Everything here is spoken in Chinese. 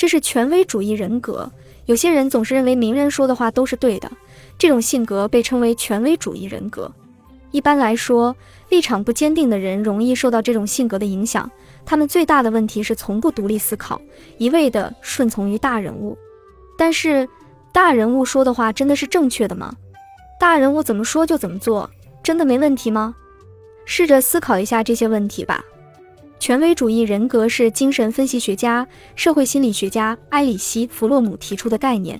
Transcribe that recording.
这是权威主义人格。有些人总是认为名人说的话都是对的，这种性格被称为权威主义人格。一般来说，立场不坚定的人容易受到这种性格的影响。他们最大的问题是从不独立思考，一味的顺从于大人物。但是，大人物说的话真的是正确的吗？大人物怎么说就怎么做，真的没问题吗？试着思考一下这些问题吧。权威主义人格是精神分析学家、社会心理学家埃里希·弗洛姆提出的概念。